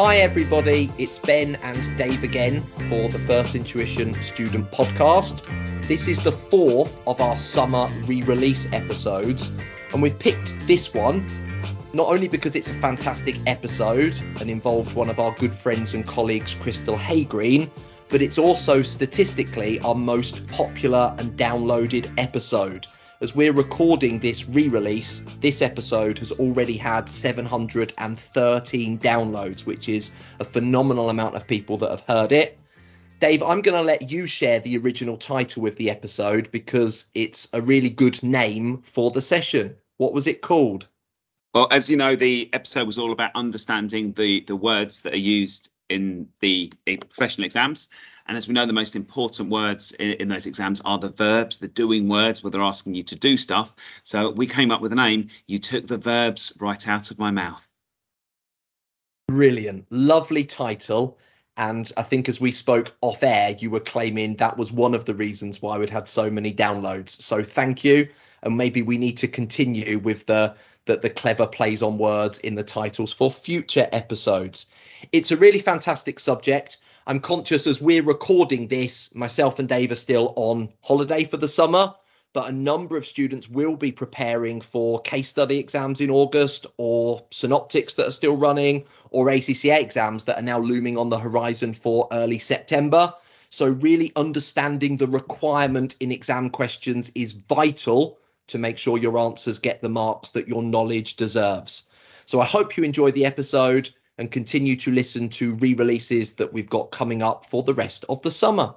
Hi, everybody. It's Ben and Dave again for the First Intuition Student Podcast. This is the fourth of our summer re release episodes, and we've picked this one not only because it's a fantastic episode and involved one of our good friends and colleagues, Crystal Haygreen, but it's also statistically our most popular and downloaded episode. As we're recording this re release, this episode has already had 713 downloads, which is a phenomenal amount of people that have heard it. Dave, I'm going to let you share the original title with the episode because it's a really good name for the session. What was it called? Well, as you know, the episode was all about understanding the the words that are used in the, the professional exams. And as we know, the most important words in, in, those exams are the verbs, the doing words, where they're asking you to do stuff. So we came up with a name. You took the verbs right out of my mouth. Brilliant. Lovely title. And I think as we spoke off air, you were claiming that was one of the reasons why we'd had so many downloads. So thank you. And maybe we need to continue with the the, the clever plays on words in the titles for future episodes. It's a really fantastic subject. I'm conscious as we're recording this, myself and Dave are still on holiday for the summer, but a number of students will be preparing for case study exams in August or synoptics that are still running or ACCA exams that are now looming on the horizon for early September. So, really understanding the requirement in exam questions is vital to make sure your answers get the marks that your knowledge deserves. So, I hope you enjoy the episode and continue to listen to re releases that we've got coming up for the rest of the summer.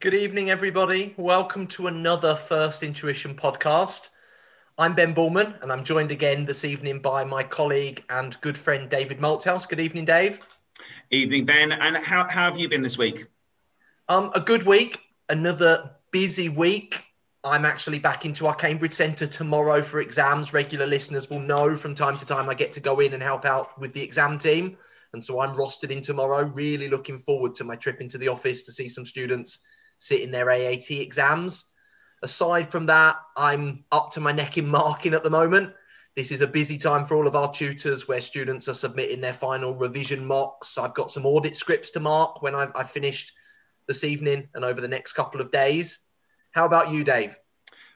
Good evening, everybody. Welcome to another First Intuition podcast. I'm Ben Bullman, and I'm joined again this evening by my colleague and good friend David Malthouse. Good evening, Dave. Evening, Ben. And how, how have you been this week? Um, a good week, another busy week. I'm actually back into our Cambridge Centre tomorrow for exams. Regular listeners will know from time to time I get to go in and help out with the exam team. And so I'm rostered in tomorrow. Really looking forward to my trip into the office to see some students sit in their AAT exams. Aside from that, I'm up to my neck in marking at the moment. This is a busy time for all of our tutors where students are submitting their final revision mocks. I've got some audit scripts to mark when I've, I've finished this evening and over the next couple of days. How about you, Dave?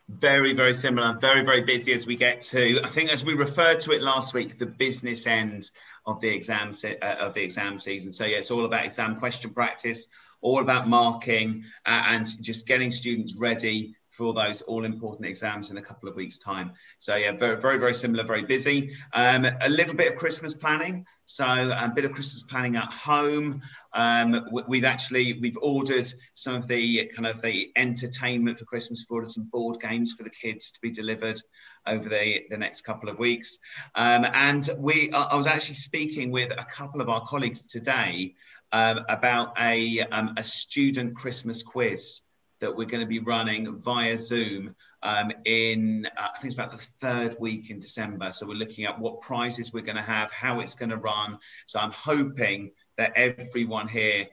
Very, very similar. Very, very busy as we get to. I think, as we referred to it last week, the business end of the exam se- uh, of the exam season. So yeah, it's all about exam question practice, all about marking, uh, and just getting students ready for those all important exams in a couple of weeks' time. So yeah, very, very, very similar, very busy. Um, a little bit of Christmas planning. So a bit of Christmas planning at home. Um, we've actually we've ordered some of the kind of the entertainment for Christmas. We've ordered some board games for the kids to be delivered over the, the next couple of weeks. Um, and we, I was actually speaking with a couple of our colleagues today um, about a, um, a student Christmas quiz that we're going to be running via Zoom um, in, uh, I think it's about the third week in December. So we're looking at what prizes we're going to have, how it's going to run. So I'm hoping that everyone here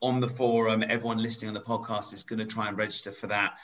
on the forum, everyone listening on the podcast is going to try and register for that.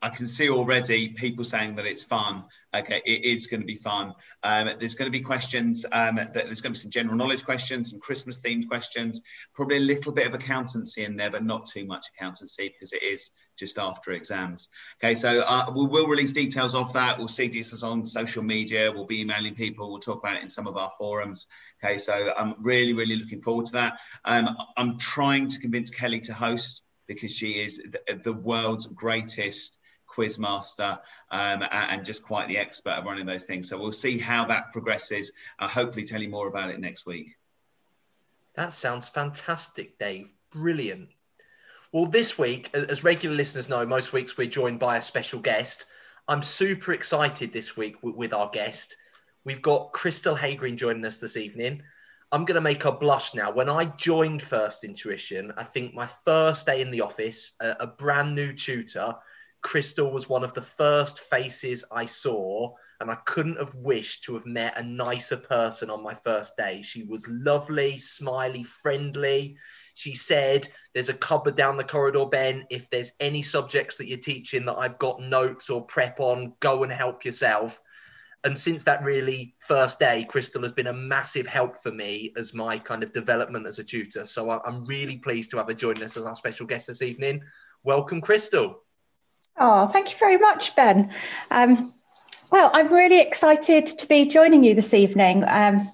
I can see already people saying that it's fun. Okay, it is going to be fun. Um, there's going to be questions. Um, there's going to be some general knowledge questions, some Christmas themed questions, probably a little bit of accountancy in there, but not too much accountancy because it is just after exams. Okay, so uh, we will release details of that. We'll see this on social media. We'll be emailing people. We'll talk about it in some of our forums. Okay, so I'm really, really looking forward to that. Um, I'm trying to convince Kelly to host because she is the, the world's greatest quizmaster um, and just quite the expert at running those things. So we'll see how that progresses. I'll hopefully tell you more about it next week. That sounds fantastic, Dave. Brilliant. Well, this week, as regular listeners know, most weeks we're joined by a special guest. I'm super excited this week with our guest. We've got Crystal Haygreen joining us this evening. I'm going to make her blush now. When I joined First Intuition, I think my first day in the office, a, a brand new tutor, Crystal was one of the first faces I saw, and I couldn't have wished to have met a nicer person on my first day. She was lovely, smiley, friendly. She said, There's a cupboard down the corridor, Ben. If there's any subjects that you're teaching that I've got notes or prep on, go and help yourself. and since that really first day, Crystal has been a massive help for me as my kind of development as a tutor. So I'm really pleased to have her join us as our special guest this evening. Welcome, Crystal. Oh, thank you very much, Ben. Um, well, I'm really excited to be joining you this evening. Um,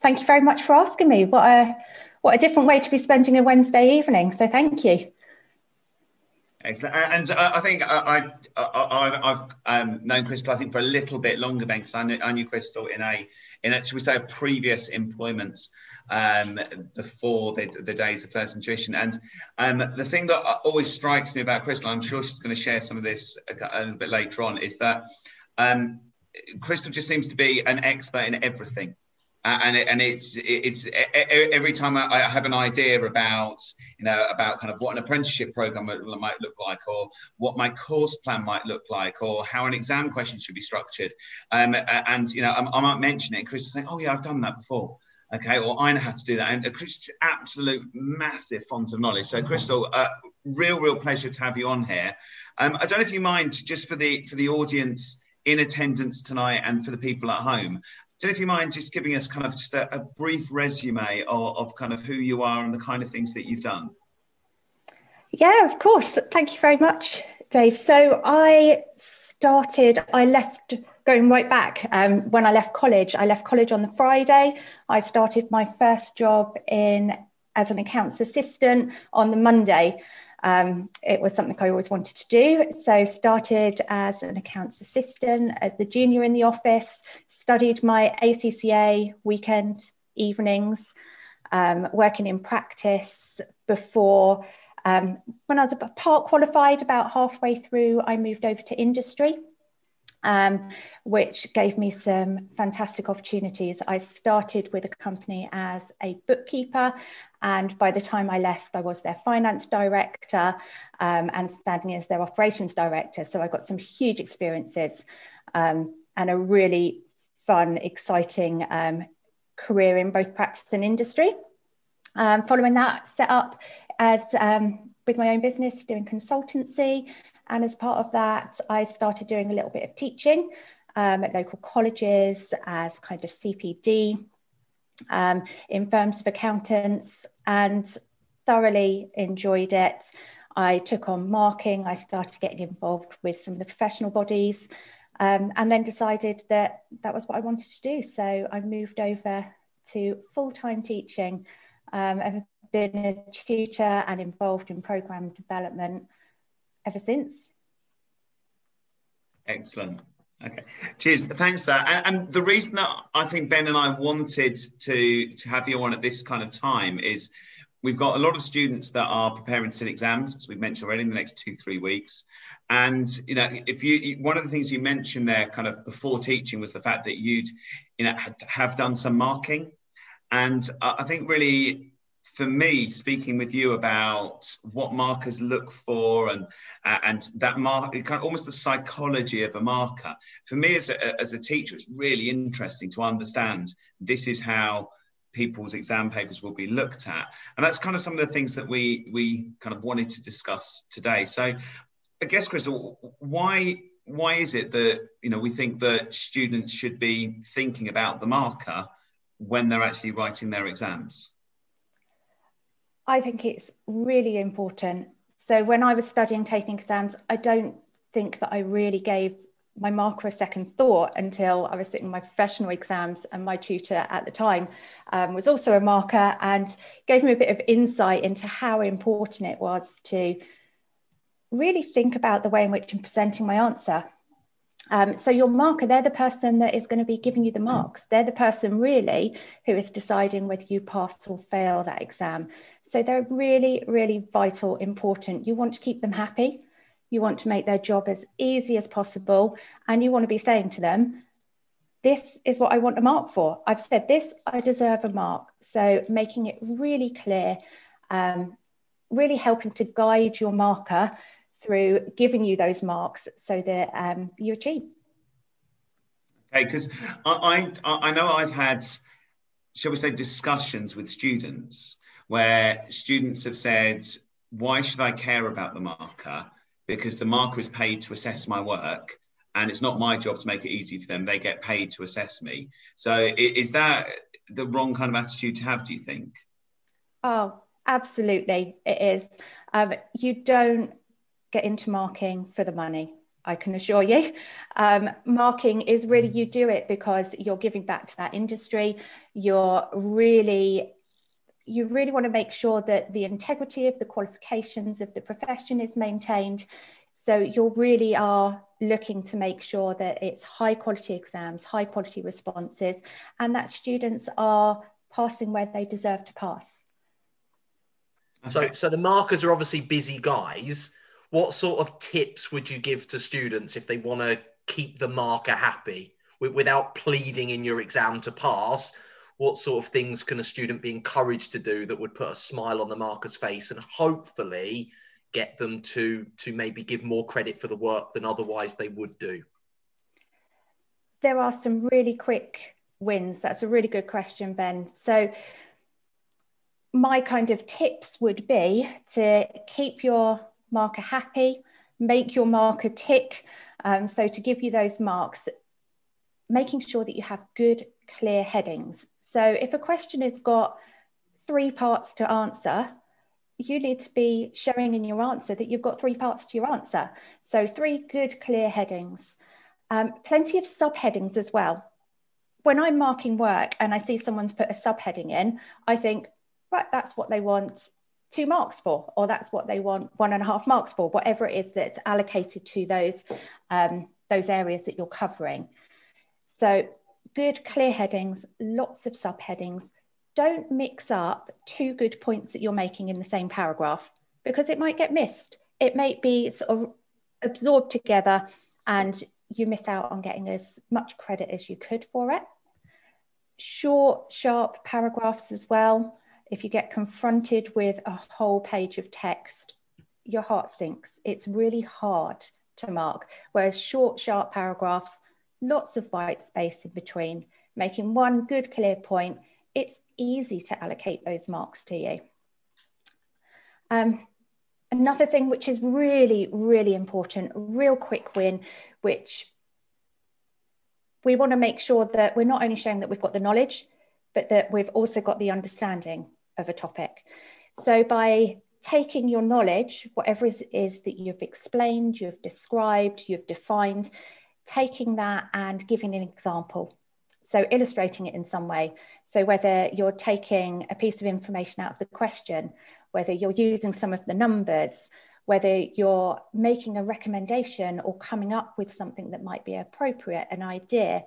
thank you very much for asking me. What a what a different way to be spending a Wednesday evening. So thank you. Excellent. And uh, I think I, I, have um, known Crystal, I think, for a little bit longer, Ben, because I knew, I knew Crystal in a, in a, should we say, previous employment um, before the, the, days of First Intuition. And um, the thing that always strikes me about Crystal, I'm sure she's going to share some of this a, a little bit later on, is that um, Crystal just seems to be an expert in everything and it, and it's it's every time I have an idea about you know about kind of what an apprenticeship program might look like, or what my course plan might look like, or how an exam question should be structured, um, and you know I, might mention it, Chris is saying, "Oh yeah, I've done that before." Okay, or I know how to do that, and Chris, absolute massive font of knowledge. So, Crystal, uh, real, real pleasure to have you on here. Um, I don't know if you mind, just for the for the audience in attendance tonight and for the people at home, so if you mind just giving us kind of just a, a brief resume of, of kind of who you are and the kind of things that you've done. Yeah, of course. Thank you very much, Dave. So I started, I left going right back um, when I left college. I left college on the Friday. I started my first job in as an accounts assistant on the Monday. Um, it was something I always wanted to do. So started as an accounts assistant, as the junior in the office, studied my ACCA weekend evenings, um, working in practice before. Um, when I was part qualified, about halfway through, I moved over to industry um, which gave me some fantastic opportunities. I started with a company as a bookkeeper, and by the time I left, I was their finance director um, and standing as their operations director. So I got some huge experiences um, and a really fun, exciting um, career in both practice and industry. Um, following that, set up as um, with my own business doing consultancy and as part of that, I started doing a little bit of teaching um, at local colleges as kind of CPD um, in firms of accountants and thoroughly enjoyed it. I took on marking, I started getting involved with some of the professional bodies, um, and then decided that that was what I wanted to do. So I moved over to full time teaching. Um, I've been a tutor and involved in program development ever since. Excellent. Okay. Cheers. Thanks, sir. And, and, the reason that I think Ben and I wanted to to have you on at this kind of time is we've got a lot of students that are preparing sit exams, as we've mentioned already, in the next two three weeks. And you know, if you one of the things you mentioned there, kind of before teaching, was the fact that you'd you know have done some marking, and I think really for me, speaking with you about what markers look for and uh, and that mark, kind of almost the psychology of a marker. For me, as a, as a teacher, it's really interesting to understand this is how people's exam papers will be looked at, and that's kind of some of the things that we we kind of wanted to discuss today. So, I guess, Crystal, why why is it that you know we think that students should be thinking about the marker when they're actually writing their exams? I think it's really important. So when I was studying taking exams, I don't think that I really gave my marker a second thought until I was sitting my professional exams, and my tutor at the time um, was also a marker and gave me a bit of insight into how important it was to really think about the way in which I'm presenting my answer. Um, so your marker, they're the person that is going to be giving you the marks. They're the person really who is deciding whether you pass or fail that exam. So they're really, really vital, important. You want to keep them happy. You want to make their job as easy as possible. And you want to be saying to them, this is what I want a mark for. I've said this, I deserve a mark. So making it really clear, um, really helping to guide your marker through giving you those marks so that um, you achieve. Okay, because I, I, I know I've had, shall we say, discussions with students where students have said, why should I care about the marker? Because the marker is paid to assess my work. and it's not my job to make it easy for them. They get paid to assess me. So is that the wrong kind of attitude to have? Do you think? Oh, absolutely, it is. Um, you don't get into marking for the money. I can assure you. Um, marking is really, you do it because you're giving back to that industry. You're really, you really want to make sure that the integrity of the qualifications of the profession is maintained. So you really are looking to make sure that it's high quality exams, high quality responses, and that students are passing where they deserve to pass. So, so the markers are obviously busy guys what sort of tips would you give to students if they want to keep the marker happy without pleading in your exam to pass? What sort of things can a student be encouraged to do that would put a smile on the marker's face and hopefully get them to to maybe give more credit for the work than otherwise they would do? There are some really quick wins. That's a really good question, Ben. So my kind of tips would be to keep your marker happy, make your marker tick. Um, so to give you those marks, making sure that you have good, clear headings. So if a question has got three parts to answer, you need to be showing in your answer that you've got three parts to your answer. So three good, clear headings. Um, plenty of subheadings as well. When I'm marking work and I see someone's put a subheading in, I think, right, that's what they want two marks for, or that's what they want one and a half marks for, whatever it is that's allocated to those, um, those areas that you're covering. So good clear headings, lots of subheadings. Don't mix up two good points that you're making in the same paragraph because it might get missed. It may be sort of absorbed together and you miss out on getting as much credit as you could for it. Short, sharp paragraphs as well if you get confronted with a whole page of text, your heart sinks. It's really hard to mark. Whereas short, sharp paragraphs, lots of white space in between, making one good, clear point, it's easy to allocate those marks to you. Um, another thing which is really, really important, real quick win, which we want to make sure that we're not only showing that we've got the knowledge, but that we've also got the understanding of a topic. So by taking your knowledge, whatever it is that you've explained, you've described, you've defined, taking that and giving an example. So illustrating it in some way. So whether you're taking a piece of information out of the question, whether you're using some of the numbers, whether you're making a recommendation or coming up with something that might be appropriate, an idea,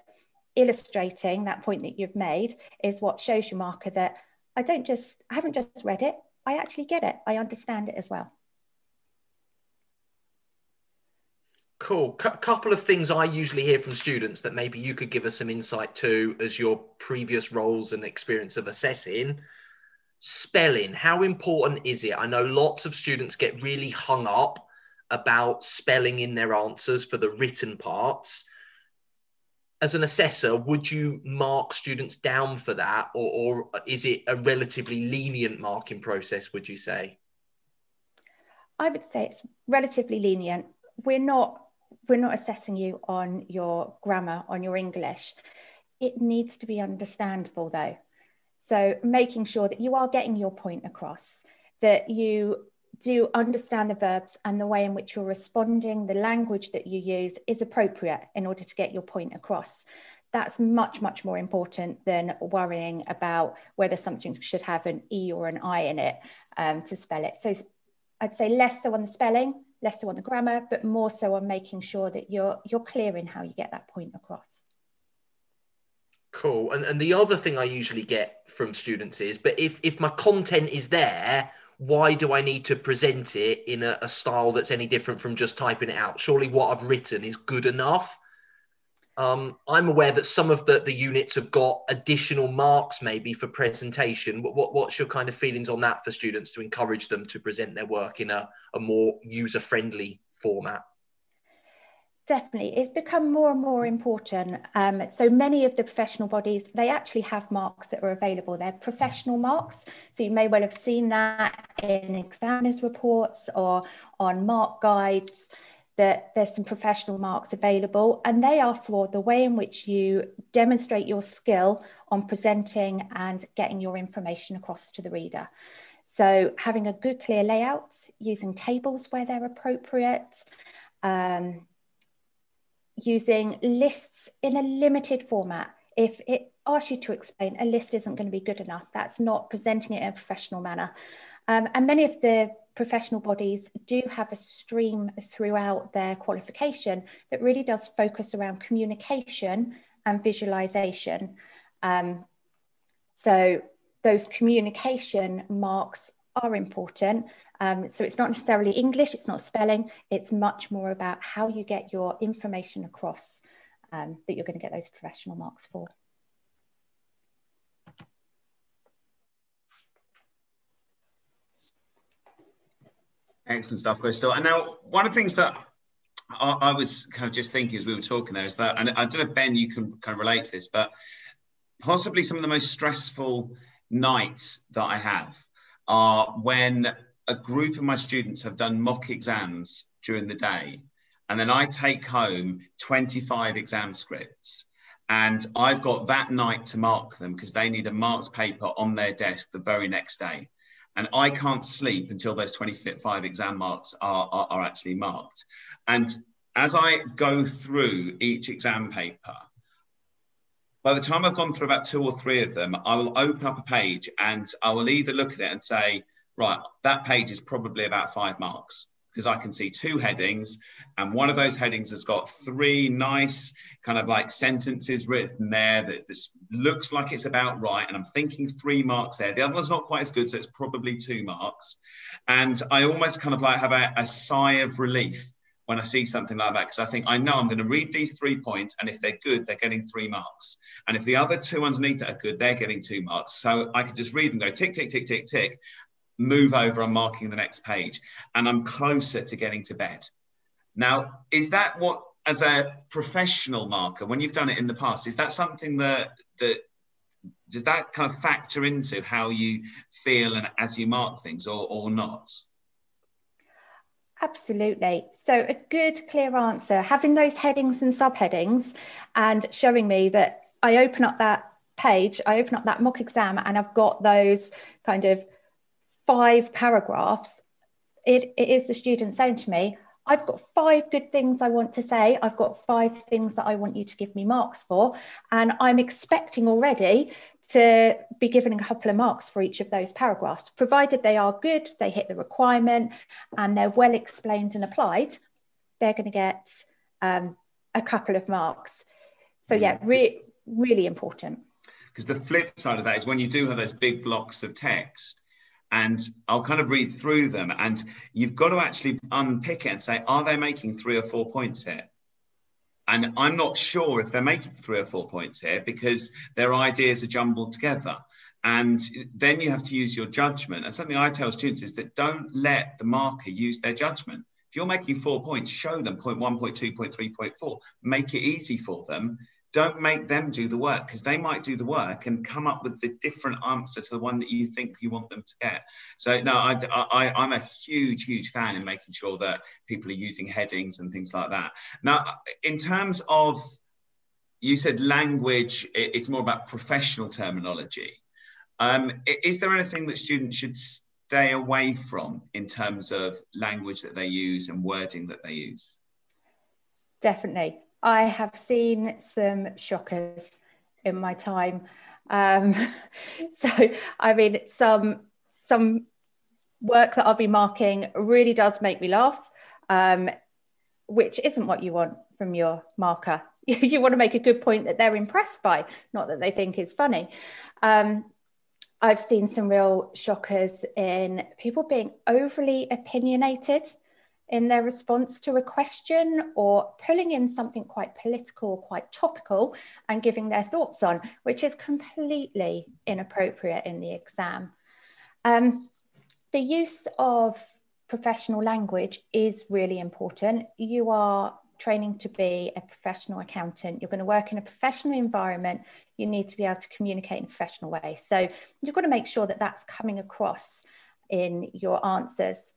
illustrating that point that you've made is what shows your marker that I don't just, I haven't just read it, I actually get it. I understand it as well. Cool. C- couple of things I usually hear from students that maybe you could give us some insight to as your previous roles and experience of assessing. Spelling, how important is it? I know lots of students get really hung up about spelling in their answers for the written parts as an assessor, would you mark students down for that, or, or is it a relatively lenient marking process? Would you say? I would say it's relatively lenient. We're not we're not assessing you on your grammar, on your English. It needs to be understandable though. So making sure that you are getting your point across, that you do understand the verbs and the way in which you're responding, the language that you use is appropriate in order to get your point across. That's much, much more important than worrying about whether something should have an E or an I in it um, to spell it. So I'd say less so on the spelling, less so on the grammar, but more so on making sure that you're you're clear in how you get that point across. Cool. And and the other thing I usually get from students is, but if if my content is there, why do I need to present it in a, a, style that's any different from just typing it out? Surely what I've written is good enough. Um, I'm aware that some of the, the units have got additional marks maybe for presentation. What, what, what's your kind of feelings on that for students to encourage them to present their work in a, a more user friendly format? Definitely, it's become more and more important. Um, so many of the professional bodies, they actually have marks that are available. They're professional marks. So you may well have seen that in examiners reports or on mark guides. that there's some professional marks available, and they are for the way in which you demonstrate your skill on presenting and getting your information across to the reader. So, having a good, clear layout, using tables where they're appropriate, um, using lists in a limited format. If it asks you to explain, a list isn't going to be good enough. That's not presenting it in a professional manner. Um, and many of the professional bodies do have a stream throughout their qualification that really does focus around communication and visualization. Um, so those communication marks are important. Um, so it's not necessarily English, it's not spelling, it's much more about how you get your information across um, that you're going to get those professional marks for. Excellent stuff, Crystal. And now, one of the things that I, I, was kind of just thinking as we were talking there is that, and I don't know Ben, you can kind of relate to this, but possibly some of the most stressful nights that I have are when a group of my students have done mock exams during the day, and then I take home 25 exam scripts. And I've got that night to mark them because they need a marked paper on their desk the very next day and I can't sleep until those 25 exam marks are, are, are actually marked. And as I go through each exam paper, by the time I've gone through about two or three of them, I will open up a page and I will either look at it and say, right, that page is probably about five marks because I can see two headings, and one of those headings has got three nice kind of like sentences written there that this looks like it's about right. And I'm thinking three marks there. The other one's not quite as good, so it's probably two marks. And I almost kind of like have a, a sigh of relief when I see something like that because I think I know I'm going to read these three points, and if they're good, they're getting three marks. And if the other two underneath are good, they're getting two marks. So I could just read them, go tick, tick, tick, tick, tick, move over I'm marking the next page, and I'm closer to getting to bed. Now, is that what, as a professional marker, when you've done it in the past, is that something that that does that kind of factor into how you feel and as you mark things, or or not? Absolutely. So, a good, clear answer, having those headings and subheadings and showing me that I open up that page, I open up that mock exam, and I've got those kind of five paragraphs, it, it is the student saying to me, I've got five good things I want to say. I've got five things that I want you to give me marks for. And I'm expecting already to be given a couple of marks for each of those paragraphs, provided they are good, they hit the requirement, and they're well explained and applied, they're going to get um, a couple of marks. So, yeah, re- really important. Because the flip side of that is when you do have those big blocks of text, and I'll kind of read through them. And you've got to actually unpick it and say, are they making three or four points here? And I'm not sure if they're making three or four points here because their ideas are jumbled together. And then you have to use your judgment. And something I tell students is that don't let the marker use their judgment. If you're making four points, show them point one, point two, point three, point four. Make it easy for them don't make them do the work because they might do the work and come up with the different answer to the one that you think you want them to get. So no, I, I, I'm a huge, huge fan in making sure that people are using headings and things like that. Now, in terms of, you said language, it's more about professional terminology. Um, is there anything that students should stay away from in terms of language that they use and wording that they use? Definitely. I have seen some shockers in my time. Um, so, I mean, some some work that I'll be marking really does make me laugh, um, which isn't what you want from your marker. you want to make a good point that they're impressed by, not that they think is funny. Um, I've seen some real shockers in people being overly opinionated in their response to a question or pulling in something quite political, quite topical, and giving their thoughts on, which is completely inappropriate in the exam. Um, the use of professional language is really important. You are training to be a professional accountant. You're going to work in a professional environment. You need to be able to communicate in a professional way. So you've got to make sure that that's coming across in your answers.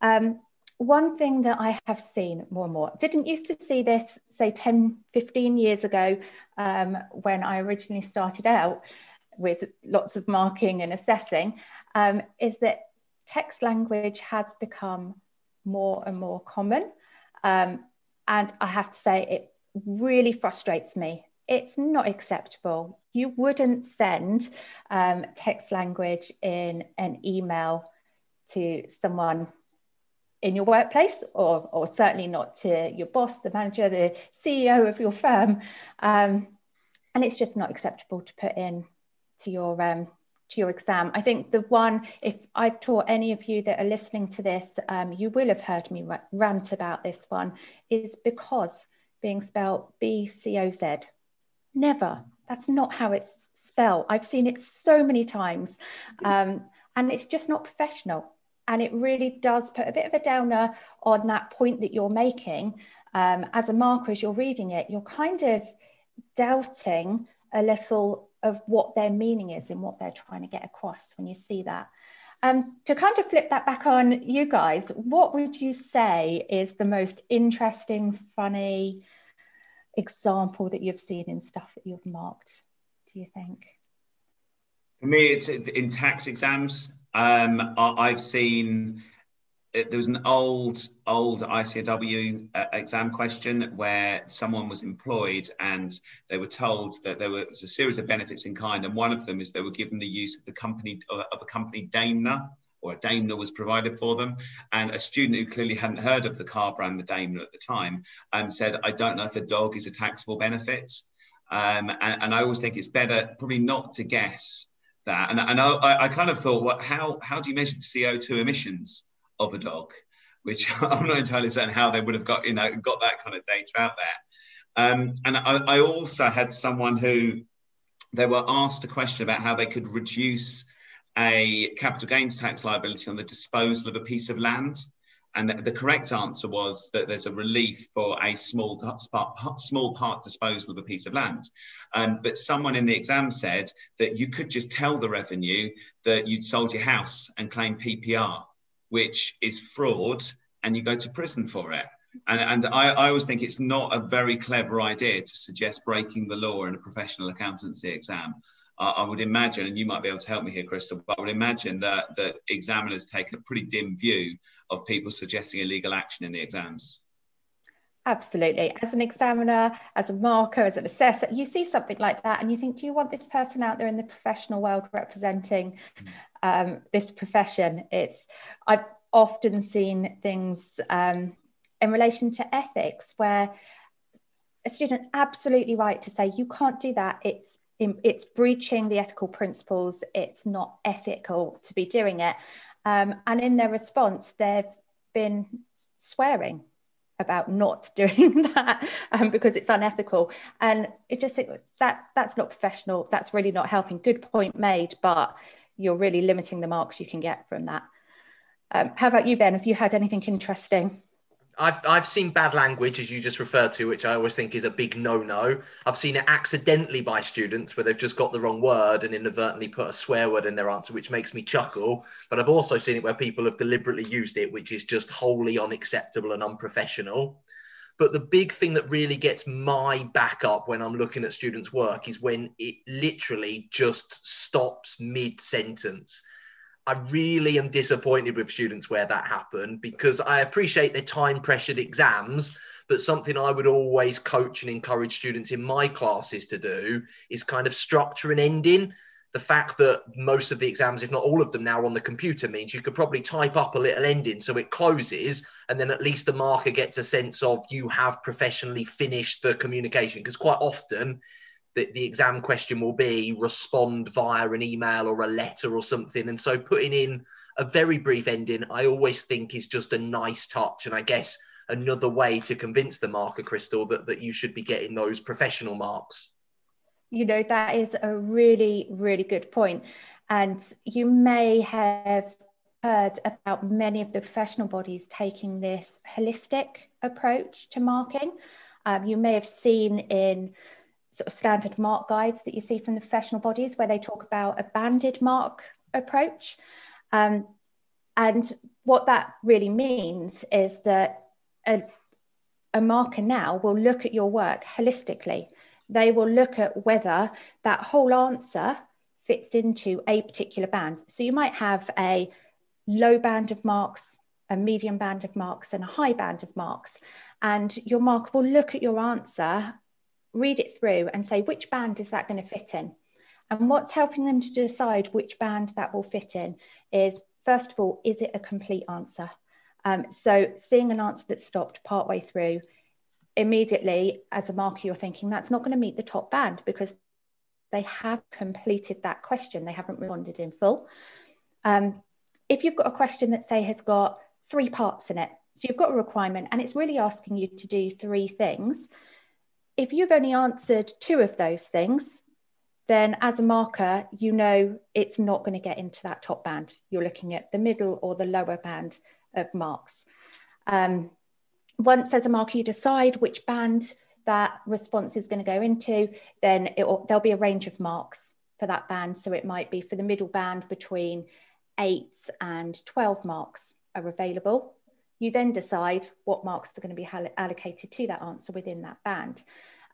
Um, one thing that I have seen more and more, didn't used to see this, say 10, 15 years ago, um, when I originally started out with lots of marking and assessing, um, is that text language has become more and more common. Um, and I have to say, it really frustrates me. It's not acceptable. You wouldn't send um, text language in an email to someone in your workplace, or, or certainly not to your boss, the manager, the CEO of your firm. Um, and it's just not acceptable to put in to your um, to your exam. I think the one, if I've taught any of you that are listening to this, um, you will have heard me rant about this one, is because being spelled B C O Z. Never. That's not how it's spelled. I've seen it so many times. Um, and it's just not professional. And it really does put a bit of a downer on that point that you're making. Um, as a marker, as you're reading it, you're kind of doubting a little of what their meaning is and what they're trying to get across when you see that. Um, to kind of flip that back on you guys, what would you say is the most interesting, funny example that you've seen in stuff that you've marked, do you think? For me, it's in tax exams. Um, I've seen there was an old old ICAEW uh, exam question where someone was employed and they were told that there was a series of benefits in kind, and one of them is they were given the use of the company of a company Daimler or a Daimler was provided for them. And a student who clearly hadn't heard of the car brand, the Daimler at the time, um, said, I don't know if a dog is a taxable benefit. Um, and, and, I always think it's better probably not to guess that. And, and I, I, kind of thought, how, how do you measure the CO2 emissions? of a dog, which I'm not entirely certain how they would have got, you know, got that kind of data out there. Um, and I, I also had someone who they were asked a question about how they could reduce a capital gains tax liability on the disposal of a piece of land. And the, the, correct answer was that there's a relief for a small small part disposal of a piece of land. Um, but someone in the exam said that you could just tell the revenue that you'd sold your house and claim PPR which is fraud, and you go to prison for it. And, and I, I, always think it's not a very clever idea to suggest breaking the law in a professional accountancy exam. I, I would imagine, and you might be able to help me here, Crystal, but I would imagine that, that examiners take a pretty dim view of people suggesting illegal action in the exams. Absolutely. As an examiner, as a marker, as an assessor, you see something like that and you think, do you want this person out there in the professional world representing um, this profession? It's I've often seen things um, in relation to ethics where a student absolutely right to say you can't do that. It's it's breaching the ethical principles. It's not ethical to be doing it. Um, and in their response, they've been swearing about not doing that um, because it's unethical. And it just that that's not professional. That's really not helping. Good point made but you're really limiting the marks you can get from that. Um, how about you ben? Have you had anything interesting I've, I've seen bad language, as you just referred to, which I always think is a big no no. I've seen it accidentally by students where they've just got the wrong word and inadvertently put a swear word in their answer, which makes me chuckle. But I've also seen it where people have deliberately used it, which is just wholly unacceptable and unprofessional. But the big thing that really gets my back up when I'm looking at students' work is when it literally just stops mid sentence I really am disappointed with students where that happened because I appreciate their time pressured exams, but something I would always coach and encourage students in my classes to do is kind of structure an ending. The fact that most of the exams, if not all of them now, on the computer means you could probably type up a little ending so it closes, and then at least the marker gets a sense of you have professionally finished the communication. Because quite often the, the exam question will be respond via an email or a letter or something. And so putting in a very brief ending, I always think is just a nice touch. And I guess another way to convince the marker, Crystal, that, that you should be getting those professional marks. You know, that is a really, really good point. And you may have heard about many of the professional bodies taking this holistic approach to marking. Um, you may have seen in sort of standard mark guides that you see from the professional bodies where they talk about a banded mark approach. Um, And what that really means is that a, a marker now will look at your work holistically. They will look at whether that whole answer fits into a particular band. So you might have a low band of marks, a medium band of marks, and a high band of marks. And your marker will look at your answer, read it through, and say, which band is that going to fit in? And what's helping them to decide which band that will fit in is, first of all, is it a complete answer? Um, so seeing an answer that stopped partway through, immediately as a marker, you're thinking that's not going to meet the top band because they have completed that question. They haven't responded in full. Um, if you've got a question that say has got three parts in it, so you've got a requirement and it's really asking you to do three things. If you've only answered two of those things, then as a marker, you know it's not going to get into that top band. You're looking at the middle or the lower band of marks. Um, once as a marker, you decide which band that response is going to go into, then there'll be a range of marks for that band. So it might be for the middle band between eight and 12 marks are available. You then decide what marks are going to be allocated to that answer within that band.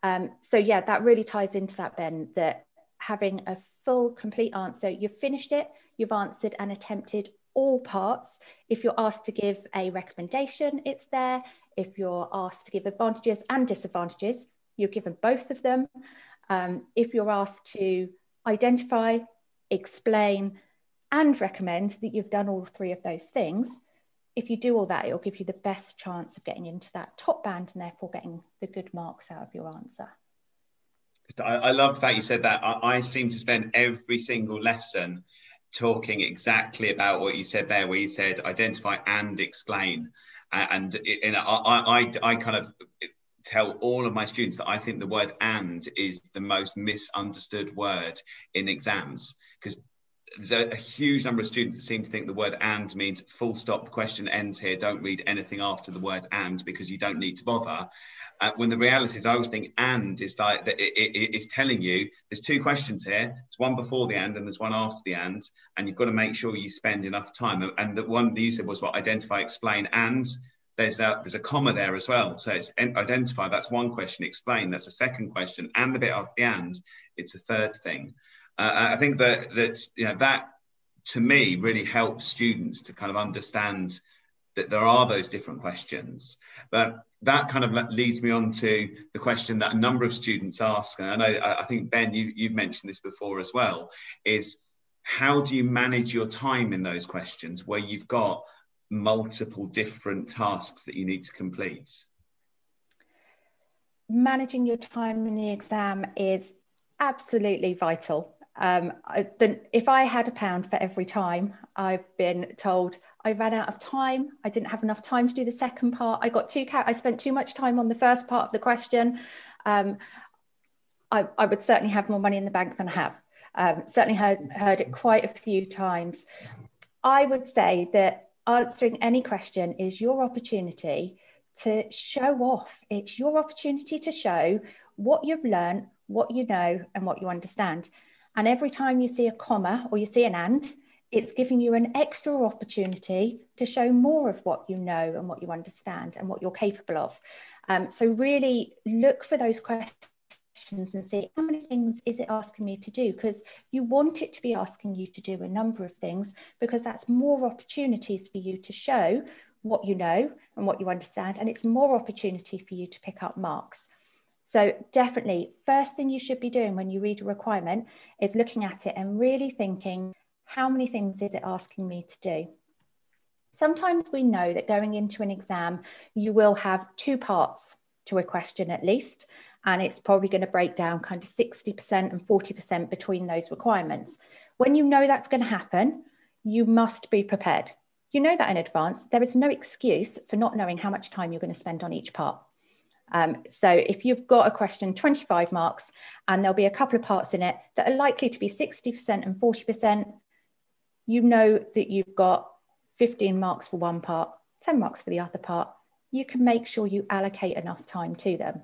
Um, so yeah, that really ties into that, Ben, that having a full, complete answer, you've finished it, you've answered and attempted all parts. If you're asked to give a recommendation, it's there. If you're asked to give advantages and disadvantages, you're given both of them. Um, if you're asked to identify, explain, and recommend that you've done all three of those things, if you do all that, it'll give you the best chance of getting into that top band and therefore getting the good marks out of your answer. I, love that you said that. I, seem to spend every single lesson talking exactly about what you said there, where you said identify and explain. And, and I, I, I kind of tell all of my students that I think the word and is the most misunderstood word in exams because there's a, a, huge number of students that seem to think the word and means full stop, the question ends here, don't read anything after the word and because you don't need to bother. Uh, when the reality is, I always think and is like that it, it, it's telling you there's two questions here. There's one before the and and there's one after the and, and you've got to make sure you spend enough time. And the one that you said was what identify, explain, and there's a there's a comma there as well. So it's identify. That's one question. Explain. That's a second question. And the bit after the and, it's a third thing. Uh, I think that that's you know that to me really helps students to kind of understand that there are those different questions. But that kind of leads me on to the question that a number of students ask, and I know I think Ben, you, you've mentioned this before as well, is how do you manage your time in those questions where you've got multiple different tasks that you need to complete? Managing your time in the exam is absolutely vital. Um, I, the, if I had a pound for every time I've been told I ran out of time, I didn't have enough time to do the second part, I got too, I spent too much time on the first part of the question, um, I, I, would certainly have more money in the bank than I have. Um, certainly heard, heard it quite a few times. I would say that answering any question is your opportunity to show off. It's your opportunity to show what you've learned, what you know, and what you understand. And every time you see a comma or you see an and, it's giving you an extra opportunity to show more of what you know and what you understand and what you're capable of. Um, so really look for those questions and see how many things is it asking me to do because you want it to be asking you to do a number of things because that's more opportunities for you to show what you know and what you understand and it's more opportunity for you to pick up marks so definitely, first thing you should be doing when you read a requirement is looking at it and really thinking, how many things is it asking me to do? Sometimes we know that going into an exam, you will have two parts to a question at least, and it's probably going to break down kind of 60% and 40% between those requirements. When you know that's going to happen, you must be prepared. You know that in advance. There is no excuse for not knowing how much time you're going to spend on each part. Um, so if you've got a question 25 marks and there'll be a couple of parts in it that are likely to be 60% and 40%, you know that you've got 15 marks for one part, 10 marks for the other part. You can make sure you allocate enough time to them.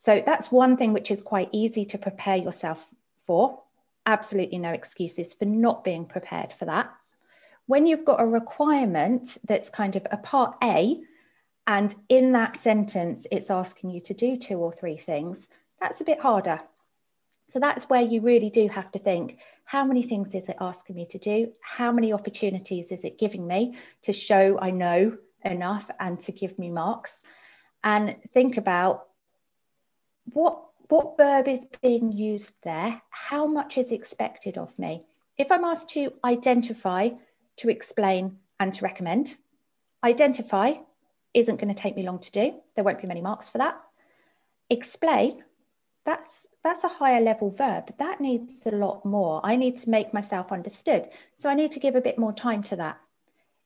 So that's one thing which is quite easy to prepare yourself for. Absolutely no excuses for not being prepared for that. when you've got a requirement that's kind of a part A, and in that sentence, it's asking you to do two or three things, that's a bit harder. So that's where you really do have to think how many things is it asking me to do? How many opportunities is it giving me to show I know enough and to give me marks? And think about what, what verb is being used there? How much is expected of me? If I'm asked to identify, to explain, and to recommend, identify isn't going to take me long to do. There won't be many marks for that. Explain, that's that's a higher level verb. That needs a lot more. I need to make myself understood. So I need to give a bit more time to that.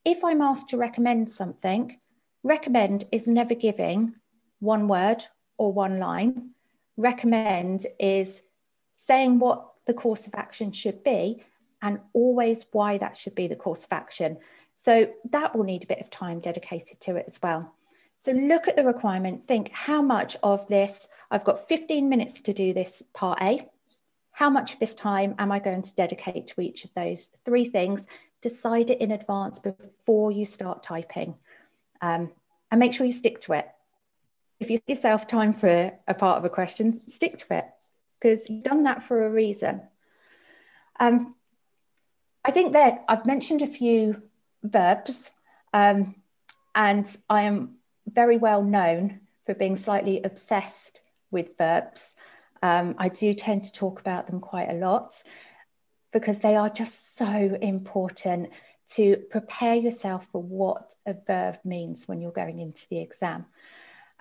If I'm asked to recommend something, recommend is never giving one word or one line. Recommend is saying what the course of action should be and always why that should be the course of action. So that will need a bit of time dedicated to it as well. So look at the requirement, think how much of this, I've got 15 minutes to do this part A. How much of this time am I going to dedicate to each of those three things? Decide it in advance before you start typing um, and make sure you stick to it. If you give yourself time for a part of a question, stick to it because you've done that for a reason. Um, I think that I've mentioned a few verbs um, and I am very well known for being slightly obsessed with verbs. Um, I do tend to talk about them quite a lot because they are just so important to prepare yourself for what a verb means when you're going into the exam.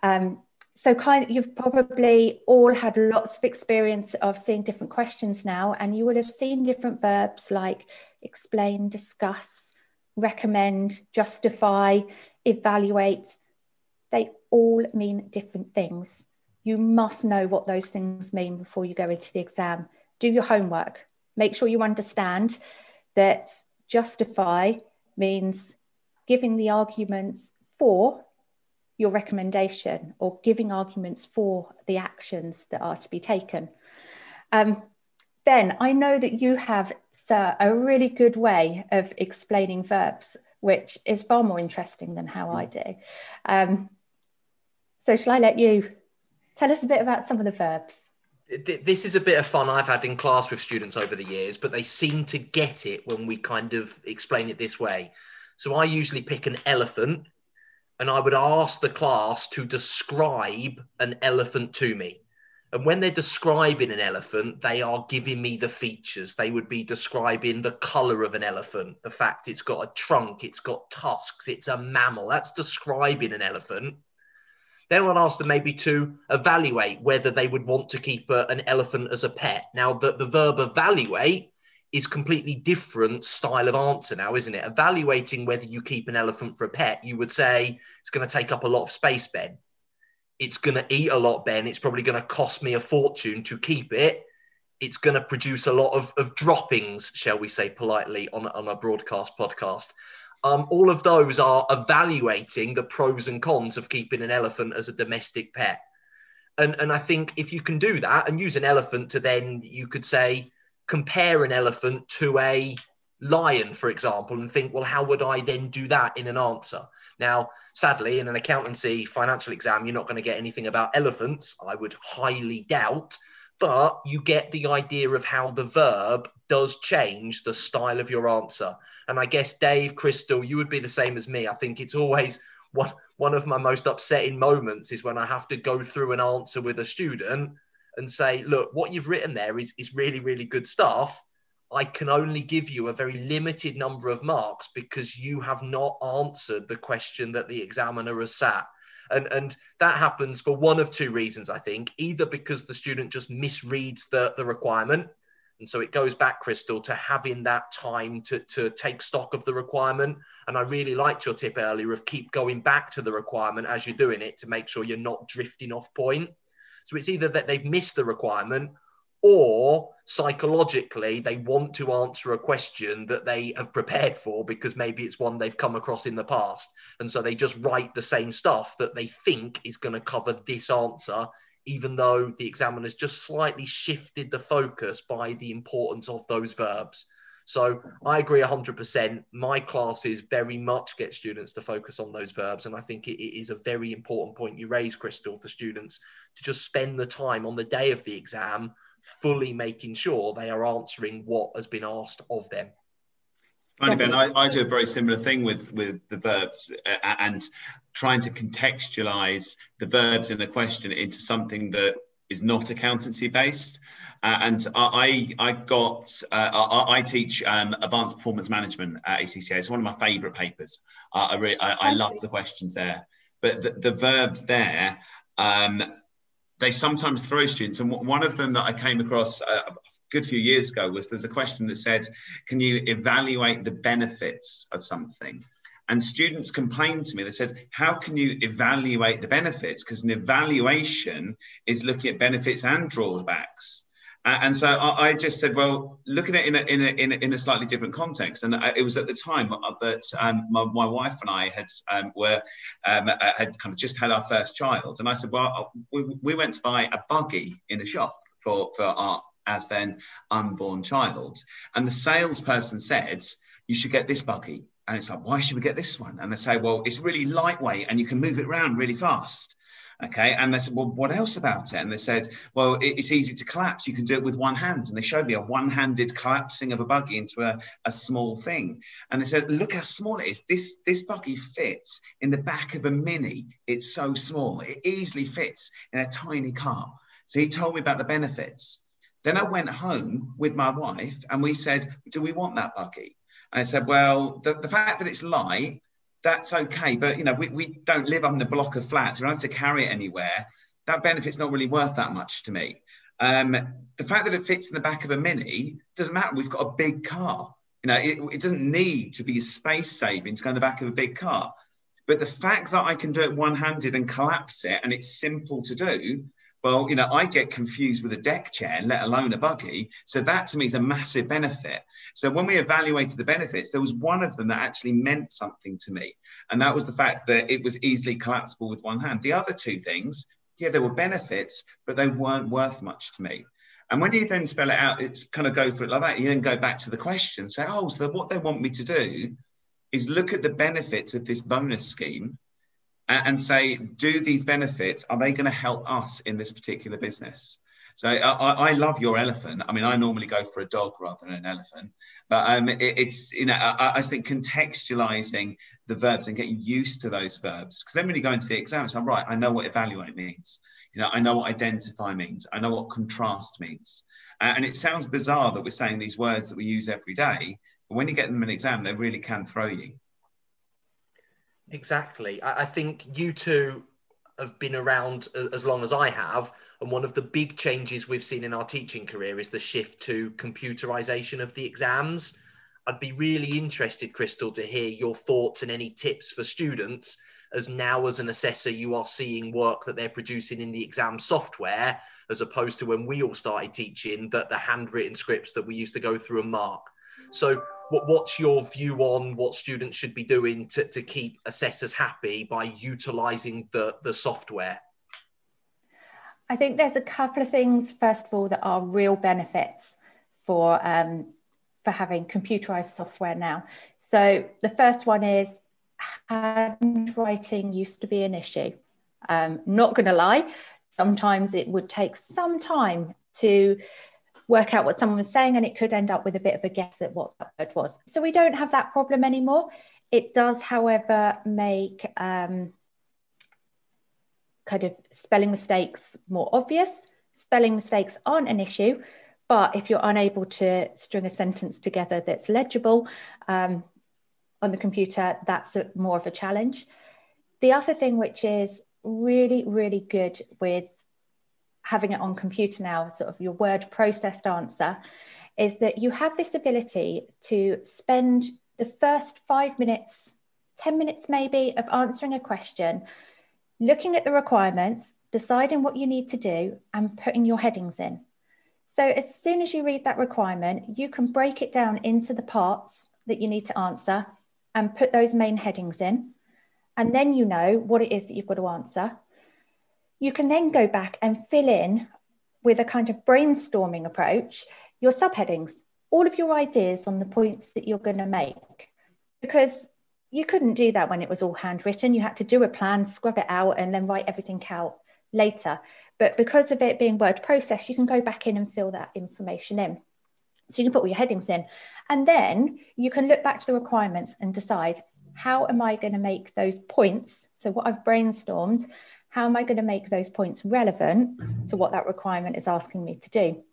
Um, so kind of, you've probably all had lots of experience of seeing different questions now, and you will have seen different verbs like explain, discuss, recommend, justify, evaluate, they all mean different things. You must know what those things mean before you go into the exam. Do your homework. Make sure you understand that justify means giving the arguments for your recommendation or giving arguments for the actions that are to be taken. Um, ben, I know that you have sir, a really good way of explaining verbs, which is far more interesting than how I do. Um, so, shall I let you tell us a bit about some of the verbs? This is a bit of fun I've had in class with students over the years, but they seem to get it when we kind of explain it this way. So, I usually pick an elephant and I would ask the class to describe an elephant to me. And when they're describing an elephant, they are giving me the features. They would be describing the color of an elephant, the fact it's got a trunk, it's got tusks, it's a mammal. That's describing an elephant. Then I'd ask them maybe to evaluate whether they would want to keep a, an elephant as a pet. Now, the, the verb evaluate is completely different style of answer now, isn't it? Evaluating whether you keep an elephant for a pet, you would say it's going to take up a lot of space, Ben. It's going to eat a lot, Ben. It's probably going to cost me a fortune to keep it. It's going to produce a lot of, of droppings, shall we say politely, on, on a broadcast podcast. Um, all of those are evaluating the pros and cons of keeping an elephant as a domestic pet. And, and I think if you can do that and use an elephant to then, you could say, compare an elephant to a lion, for example, and think, well, how would I then do that in an answer? Now, sadly, in an accountancy financial exam, you're not going to get anything about elephants. I would highly doubt but you get the idea of how the verb does change the style of your answer. And I guess, Dave, Crystal, you would be the same as me. I think it's always one, one of my most upsetting moments is when I have to go through an answer with a student and say, look, what you've written there is, is really, really good stuff. I can only give you a very limited number of marks because you have not answered the question that the examiner has sat. And, and that happens for one of two reasons, I think. Either because the student just misreads the, the requirement. And so it goes back, Crystal, to having that time to, to take stock of the requirement. And I really liked your tip earlier of keep going back to the requirement as you're doing it to make sure you're not drifting off point. So it's either that they've missed the requirement or psychologically they want to answer a question that they have prepared for because maybe it's one they've come across in the past and so they just write the same stuff that they think is going to cover this answer even though the examiner's just slightly shifted the focus by the importance of those verbs So I agree 100%. My classes very much get students to focus on those verbs. And I think it, it is a very important point you raise, Crystal, for students to just spend the time on the day of the exam fully making sure they are answering what has been asked of them. Funny, Ben, I, I, do a very similar thing with, with the verbs uh, and trying to contextualize the verbs in a question into something that is not accountancy based. Uh, and I, I got, uh, I, I, teach um, advanced performance management at ACCA. It's one of my favorite papers. Uh, I, really, I, I, love the questions there. But the, the verbs there, um, they sometimes throw students. And one of them that I came across uh, a good few years ago was there's a question that said, Can you evaluate the benefits of something? And students complained to me, they said, How can you evaluate the benefits? Because an evaluation is looking at benefits and drawbacks. And so I, just said, well, looking at it in a, in a, in a, in a slightly different context. And it was at the time that um, my, my, wife and I had um, were um, uh, had kind of just had our first child. And I said, well, we, we went to buy a buggy in a shop for, for our as then unborn child. And the salesperson said, you should get this buggy and it's like, why should we get this one? And they say, well, it's really lightweight and you can move it around really fast. Okay. And they said, well, what else about it? And they said, well, it's easy to collapse. You can do it with one hand. And they showed me a one handed collapsing of a buggy into a, a small thing. And they said, look how small it is. This, this buggy fits in the back of a mini. It's so small. It easily fits in a tiny car. So he told me about the benefits. Then I went home with my wife and we said, do we want that buggy? I said, well, the, the fact that it's light, that's okay. But, you know, we, we don't live on a block of flats. We don't have to carry it anywhere. That benefit's not really worth that much to me. Um, the fact that it fits in the back of a Mini doesn't matter. We've got a big car. You know, it, it doesn't need to be space saving to go in the back of a big car. But the fact that I can do it one handed and collapse it and it's simple to do well, you know, I get confused with a deck chair, let alone a buggy. So that to me is a massive benefit. So when we evaluated the benefits, there was one of them that actually meant something to me. And that was the fact that it was easily collapsible with one hand. The other two things, yeah, there were benefits, but they weren't worth much to me. And when you then spell it out, it's kind of go through it like that. You then go back to the question, say, oh, so what they want me to do is look at the benefits of this bonus scheme and say, do these benefits, are they going to help us in this particular business? So I, I, love your elephant. I mean, I normally go for a dog rather than an elephant, but um, it, it's you know I, I, think contextualizing the verbs and getting used to those verbs because then when you go into the exam, it's like right, I know what evaluate means. You know, I know what identify means. I know what contrast means. Uh, and it sounds bizarre that we're saying these words that we use every day, but when you get them in an exam, they really can throw you. Exactly. I, I think you two have been around as long as I have. And one of the big changes we've seen in our teaching career is the shift to computerization of the exams. I'd be really interested, Crystal, to hear your thoughts and any tips for students as now as an assessor you are seeing work that they're producing in the exam software as opposed to when we all started teaching that the handwritten scripts that we used to go through and mark. So what, what's your view on what students should be doing to, to keep assessors happy by utilizing the, the software? I think there's a couple of things, first of all, that are real benefits for, um, for having computerized software now. So the first one is handwriting used to be an issue. Um, not going to lie, sometimes it would take some time to work out what someone was saying, and it could end up with a bit of a guess at what that word was. So we don't have that problem anymore. It does, however, make um, kind of spelling mistakes more obvious. Spelling mistakes aren't an issue, but if you're unable to string a sentence together that's legible um, on the computer, that's a, more of a challenge. The other thing, which is really, really good with having it on computer now, sort of your word processed answer, is that you have this ability to spend the first five minutes, 10 minutes maybe, of answering a question, looking at the requirements, deciding what you need to do, and putting your headings in. So as soon as you read that requirement, you can break it down into the parts that you need to answer and put those main headings in. And then you know what it is that you've got to answer. You can then go back and fill in with a kind of brainstorming approach your subheadings, all of your ideas on the points that you're going to make because you couldn't do that when it was all handwritten. You had to do a plan, scrub it out, and then write everything out later. But because of it being word process, you can go back in and fill that information in. So you can put all your headings in. And then you can look back to the requirements and decide how am I going to make those points? So, what I've brainstormed, how am I going to make those points relevant to what that requirement is asking me to do?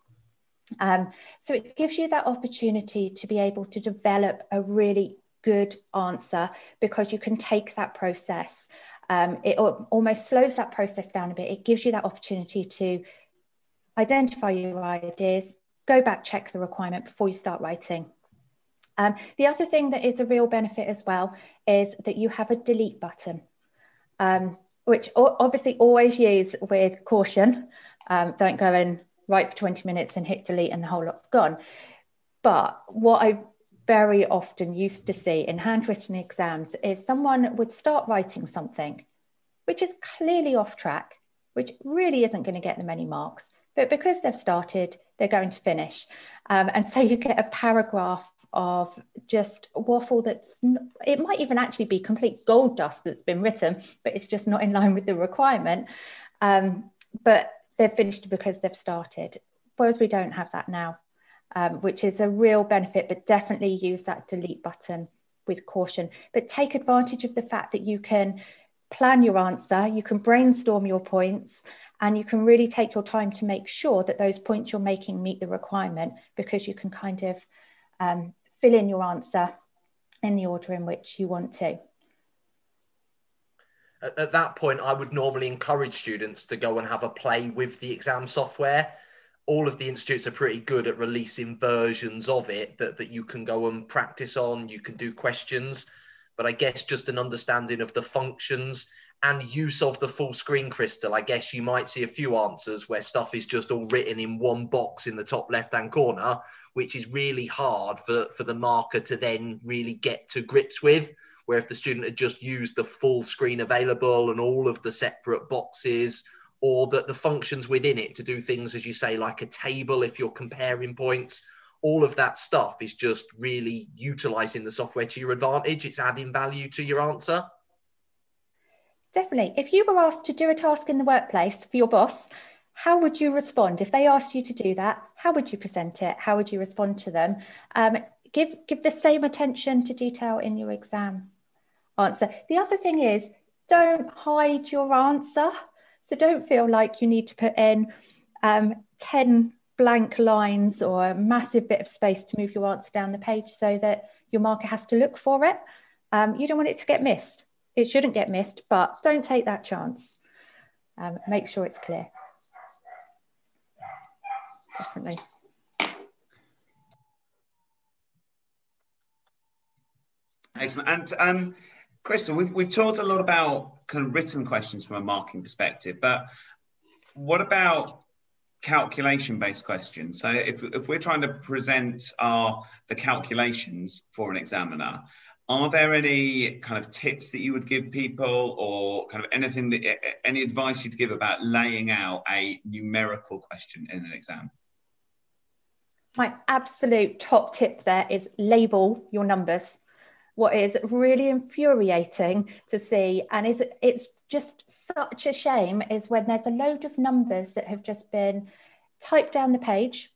Um, so, it gives you that opportunity to be able to develop a really good answer because you can take that process. Um, it almost slows that process down a bit. It gives you that opportunity to identify your ideas, go back, check the requirement before you start writing. Um, the other thing that is a real benefit as well is that you have a delete button, um, which obviously always use with caution. Um, don't go and write for 20 minutes and hit delete and the whole lot's gone. But what I very often used to see in handwritten exams is someone would start writing something which is clearly off track, which really isn't going to get them any marks. But because they've started, they're going to finish. Um, and so you get a paragraph of just waffle that's it might even actually be complete gold dust that's been written but it's just not in line with the requirement. Um, but they've finished because they've started. Whereas we don't have that now um, which is a real benefit but definitely use that delete button with caution. But take advantage of the fact that you can plan your answer you can brainstorm your points and you can really take your time to make sure that those points you're making meet the requirement because you can kind of um, fill in your answer in the order in which you want to. At, at that point, I would normally encourage students to go and have a play with the exam software. All of the institutes are pretty good at releasing versions of it that, that you can go and practice on, you can do questions. But I guess just an understanding of the functions and use of the full screen crystal, I guess you might see a few answers where stuff is just all written in one box in the top left hand corner, which is really hard for, for the marker to then really get to grips with. Where if the student had just used the full screen available and all of the separate boxes, or that the functions within it to do things, as you say, like a table if you're comparing points, all of that stuff is just really utilizing the software to your advantage. It's adding value to your answer. Definitely. If you were asked to do a task in the workplace for your boss how would you respond if they asked you to do that? How would you present it? How would you respond to them? Um, give give the same attention to detail in your exam answer. The other thing is don't hide your answer. So don't feel like you need to put in um, 10 blank lines or a massive bit of space to move your answer down the page so that your marker has to look for it. Um, you don't want it to get missed. It shouldn't get missed, but don't take that chance. Um, make sure it's clear definitely. Excellent. And um, Crystal, we've, we've talked a lot about kind of written questions from a marking perspective, but what about calculation based questions? So if, if we're trying to present our the calculations for an examiner, are there any kind of tips that you would give people or kind of anything that any advice you'd give about laying out a numerical question in an exam? my absolute top tip there is label your numbers. What is really infuriating to see, and is it's just such a shame, is when there's a load of numbers that have just been typed down the page,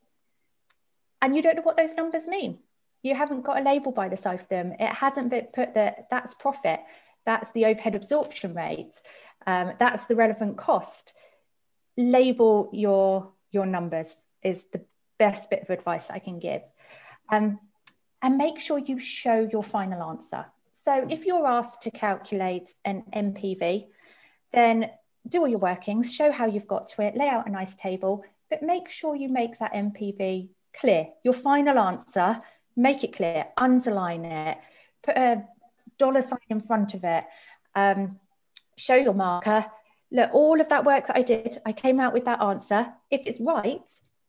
and you don't know what those numbers mean. You haven't got a label by the side of them. It hasn't been put that that's profit, that's the overhead absorption rate, um, that's the relevant cost. Label your your numbers is the best bit of advice I can give. Um, and make sure you show your final answer. So if you're asked to calculate an NPV, then do all your workings, show how you've got to it, lay out a nice table, but make sure you make that NPV clear. Your final answer, make it clear, underline it, put a dollar sign in front of it, um, show your marker. Look, all of that work that I did, I came out with that answer. If it's right,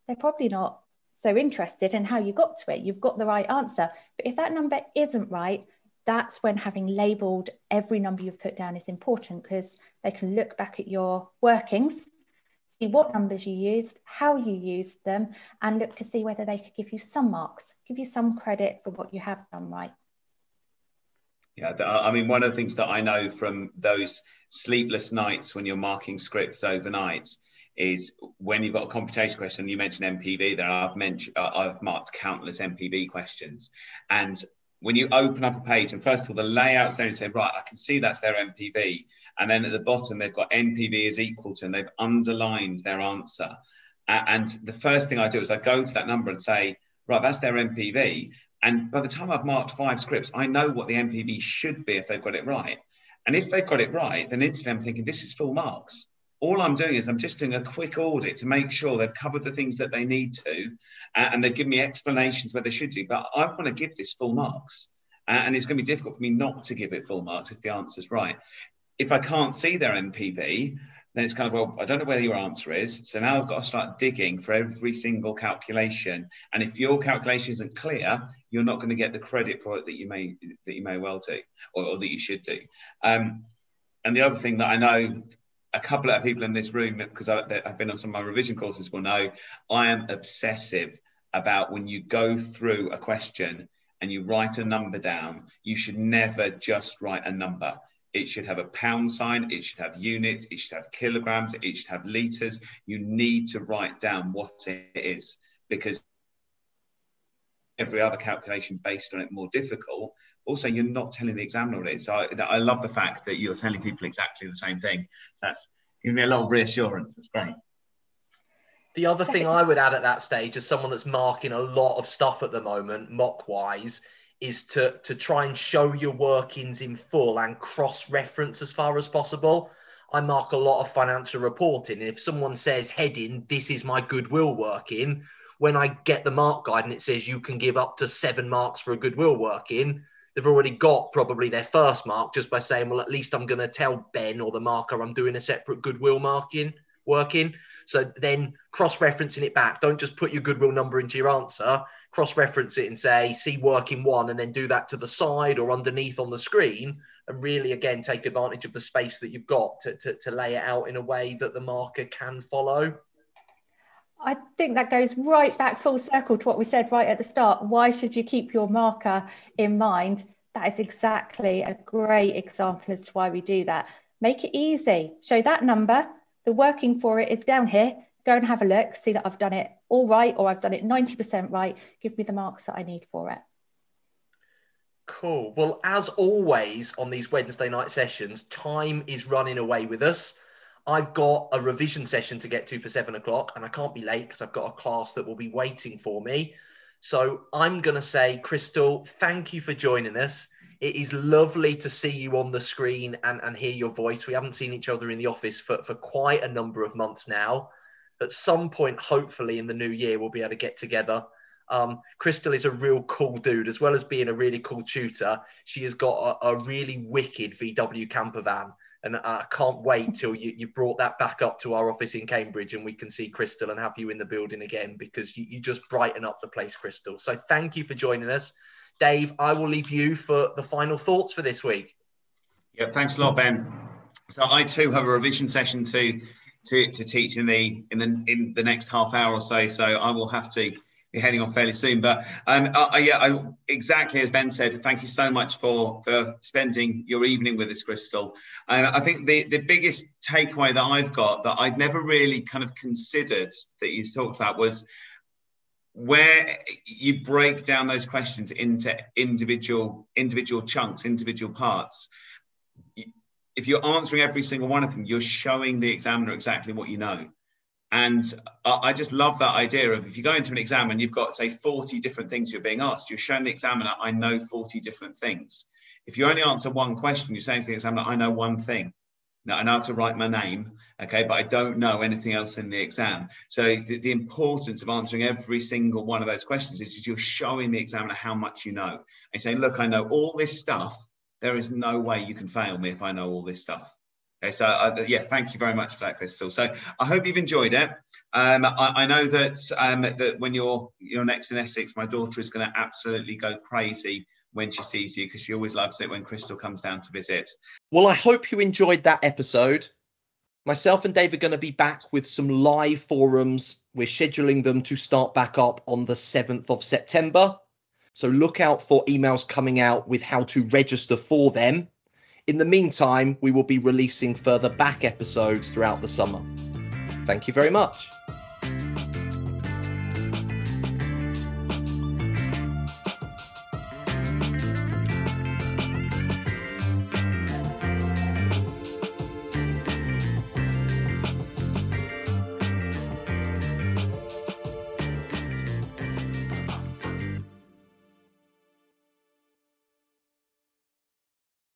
they're probably not so interested in how you got to it. You've got the right answer. But if that number isn't right, that's when having labeled every number you've put down is important because they can look back at your workings, what numbers you used, how you used them, and look to see whether they could give you some marks, give you some credit for what you have done right. Yeah, I mean, one of the things that I know from those sleepless nights when you're marking scripts overnight is when you've got a computation question. You mentioned NPV there. I've mentioned uh, I've marked countless NPV questions, and when you open up a page, and first of all, the layout's there and say, right, I can see that's their NPV. And then at the bottom, they've got NPV is equal to, and they've underlined their answer. And the first thing I do is I go to that number and say, right, that's their NPV. And by the time I've marked five scripts, I know what the NPV should be if they've got it right. And if they've got it right, then instantly I'm thinking, this is full marks all I'm doing is I'm just doing a quick audit to make sure they've covered the things that they need to, uh, and they've given me explanations where they should do. But I want to give this full marks, uh, and it's going to be difficult for me not to give it full marks if the answer is right. If I can't see their NPV, then it's kind of well, I don't know where your answer is. So now I've got to start digging for every single calculation. And if your calculation isn't clear, you're not going to get the credit for it that you may that you may well do, or, or that you should do. Um, and the other thing that I know a couple of people in this room, because I've been on some of my revision courses, will know I am obsessive about when you go through a question and you write a number down, you should never just write a number. It should have a pound sign, it should have units, it should have kilograms, it should have liters. You need to write down what it is because every other calculation based on it more difficult also you're not telling the examiner what it is. So I, I love the fact that you're telling people exactly the same thing. So that's giving me a lot of reassurance. That's great. The other thing I would add at that stage, as someone that's marking a lot of stuff at the moment, mock wise, is to to try and show your workings in full and cross reference as far as possible. I mark a lot of financial reporting, and if someone says heading, this is my goodwill working, when I get the mark guide and it says you can give up to seven marks for a goodwill working, they've already got probably their first mark just by saying, well, at least I'm going to tell Ben or the marker I'm doing a separate goodwill marking working. So then cross referencing it back. Don't just put your goodwill number into your answer, cross reference it and say, see working one, and then do that to the side or underneath on the screen. And really, again, take advantage of the space that you've got to, to, to lay it out in a way that the marker can follow. I think that goes right back full circle to what we said right at the start. Why should you keep your marker in mind? That is exactly a great example as to why we do that. Make it easy. Show that number. The working for it is down here. Go and have a look, see that I've done it all right or I've done it 90% right. Give me the marks that I need for it. Cool. Well, as always on these Wednesday night sessions, time is running away with us. I've got a revision session to get to for seven o'clock, and I can't be late because I've got a class that will be waiting for me. So I'm going to say, Crystal, thank you for joining us. It is lovely to see you on the screen and, and hear your voice. We haven't seen each other in the office for, for quite a number of months now. At some point, hopefully in the new year, we'll be able to get together. Um, Crystal is a real cool dude, as well as being a really cool tutor. She has got a, a really wicked VW camper van and I can't wait till you, you brought that back up to our office in Cambridge and we can see Crystal and have you in the building again because you, you just brighten up the place, Crystal. So thank you for joining us. Dave, I will leave you for the final thoughts for this week. Yeah, thanks a lot, Ben. So I too have a revision session to to, to teach in the in the in the next half hour or so. So I will have to heading off fairly soon. But um, uh, yeah, I, exactly as Ben said, thank you so much for for spending your evening with us, Crystal. And I think the the biggest takeaway that I've got that I'd never really kind of considered that you talked about was where you break down those questions into individual individual chunks, individual parts. If you're answering every single one of them, you're showing the examiner exactly what you know. And I just love that idea of if you go into an exam and you've got, say, 40 different things you're being asked, you're showing the examiner, I know 40 different things. If you only answer one question, you're saying to the examiner, I know one thing. Now, I know how to write my name, okay, but I don't know anything else in the exam. So the, the importance of answering every single one of those questions is you're showing the examiner how much you know. And saying, look, I know all this stuff. There is no way you can fail me if I know all this stuff. Okay, so uh, yeah, thank you very much for that, Crystal. So I hope you've enjoyed it. Um, I, I, know that um, that when you're you're next in Essex, my daughter is going to absolutely go crazy when she sees you because she always loves it when Crystal comes down to visit. Well, I hope you enjoyed that episode. Myself and Dave are going to be back with some live forums. We're scheduling them to start back up on the 7th of September. So look out for emails coming out with how to register for them. In the meantime, we will be releasing further back episodes throughout the summer. Thank you very much.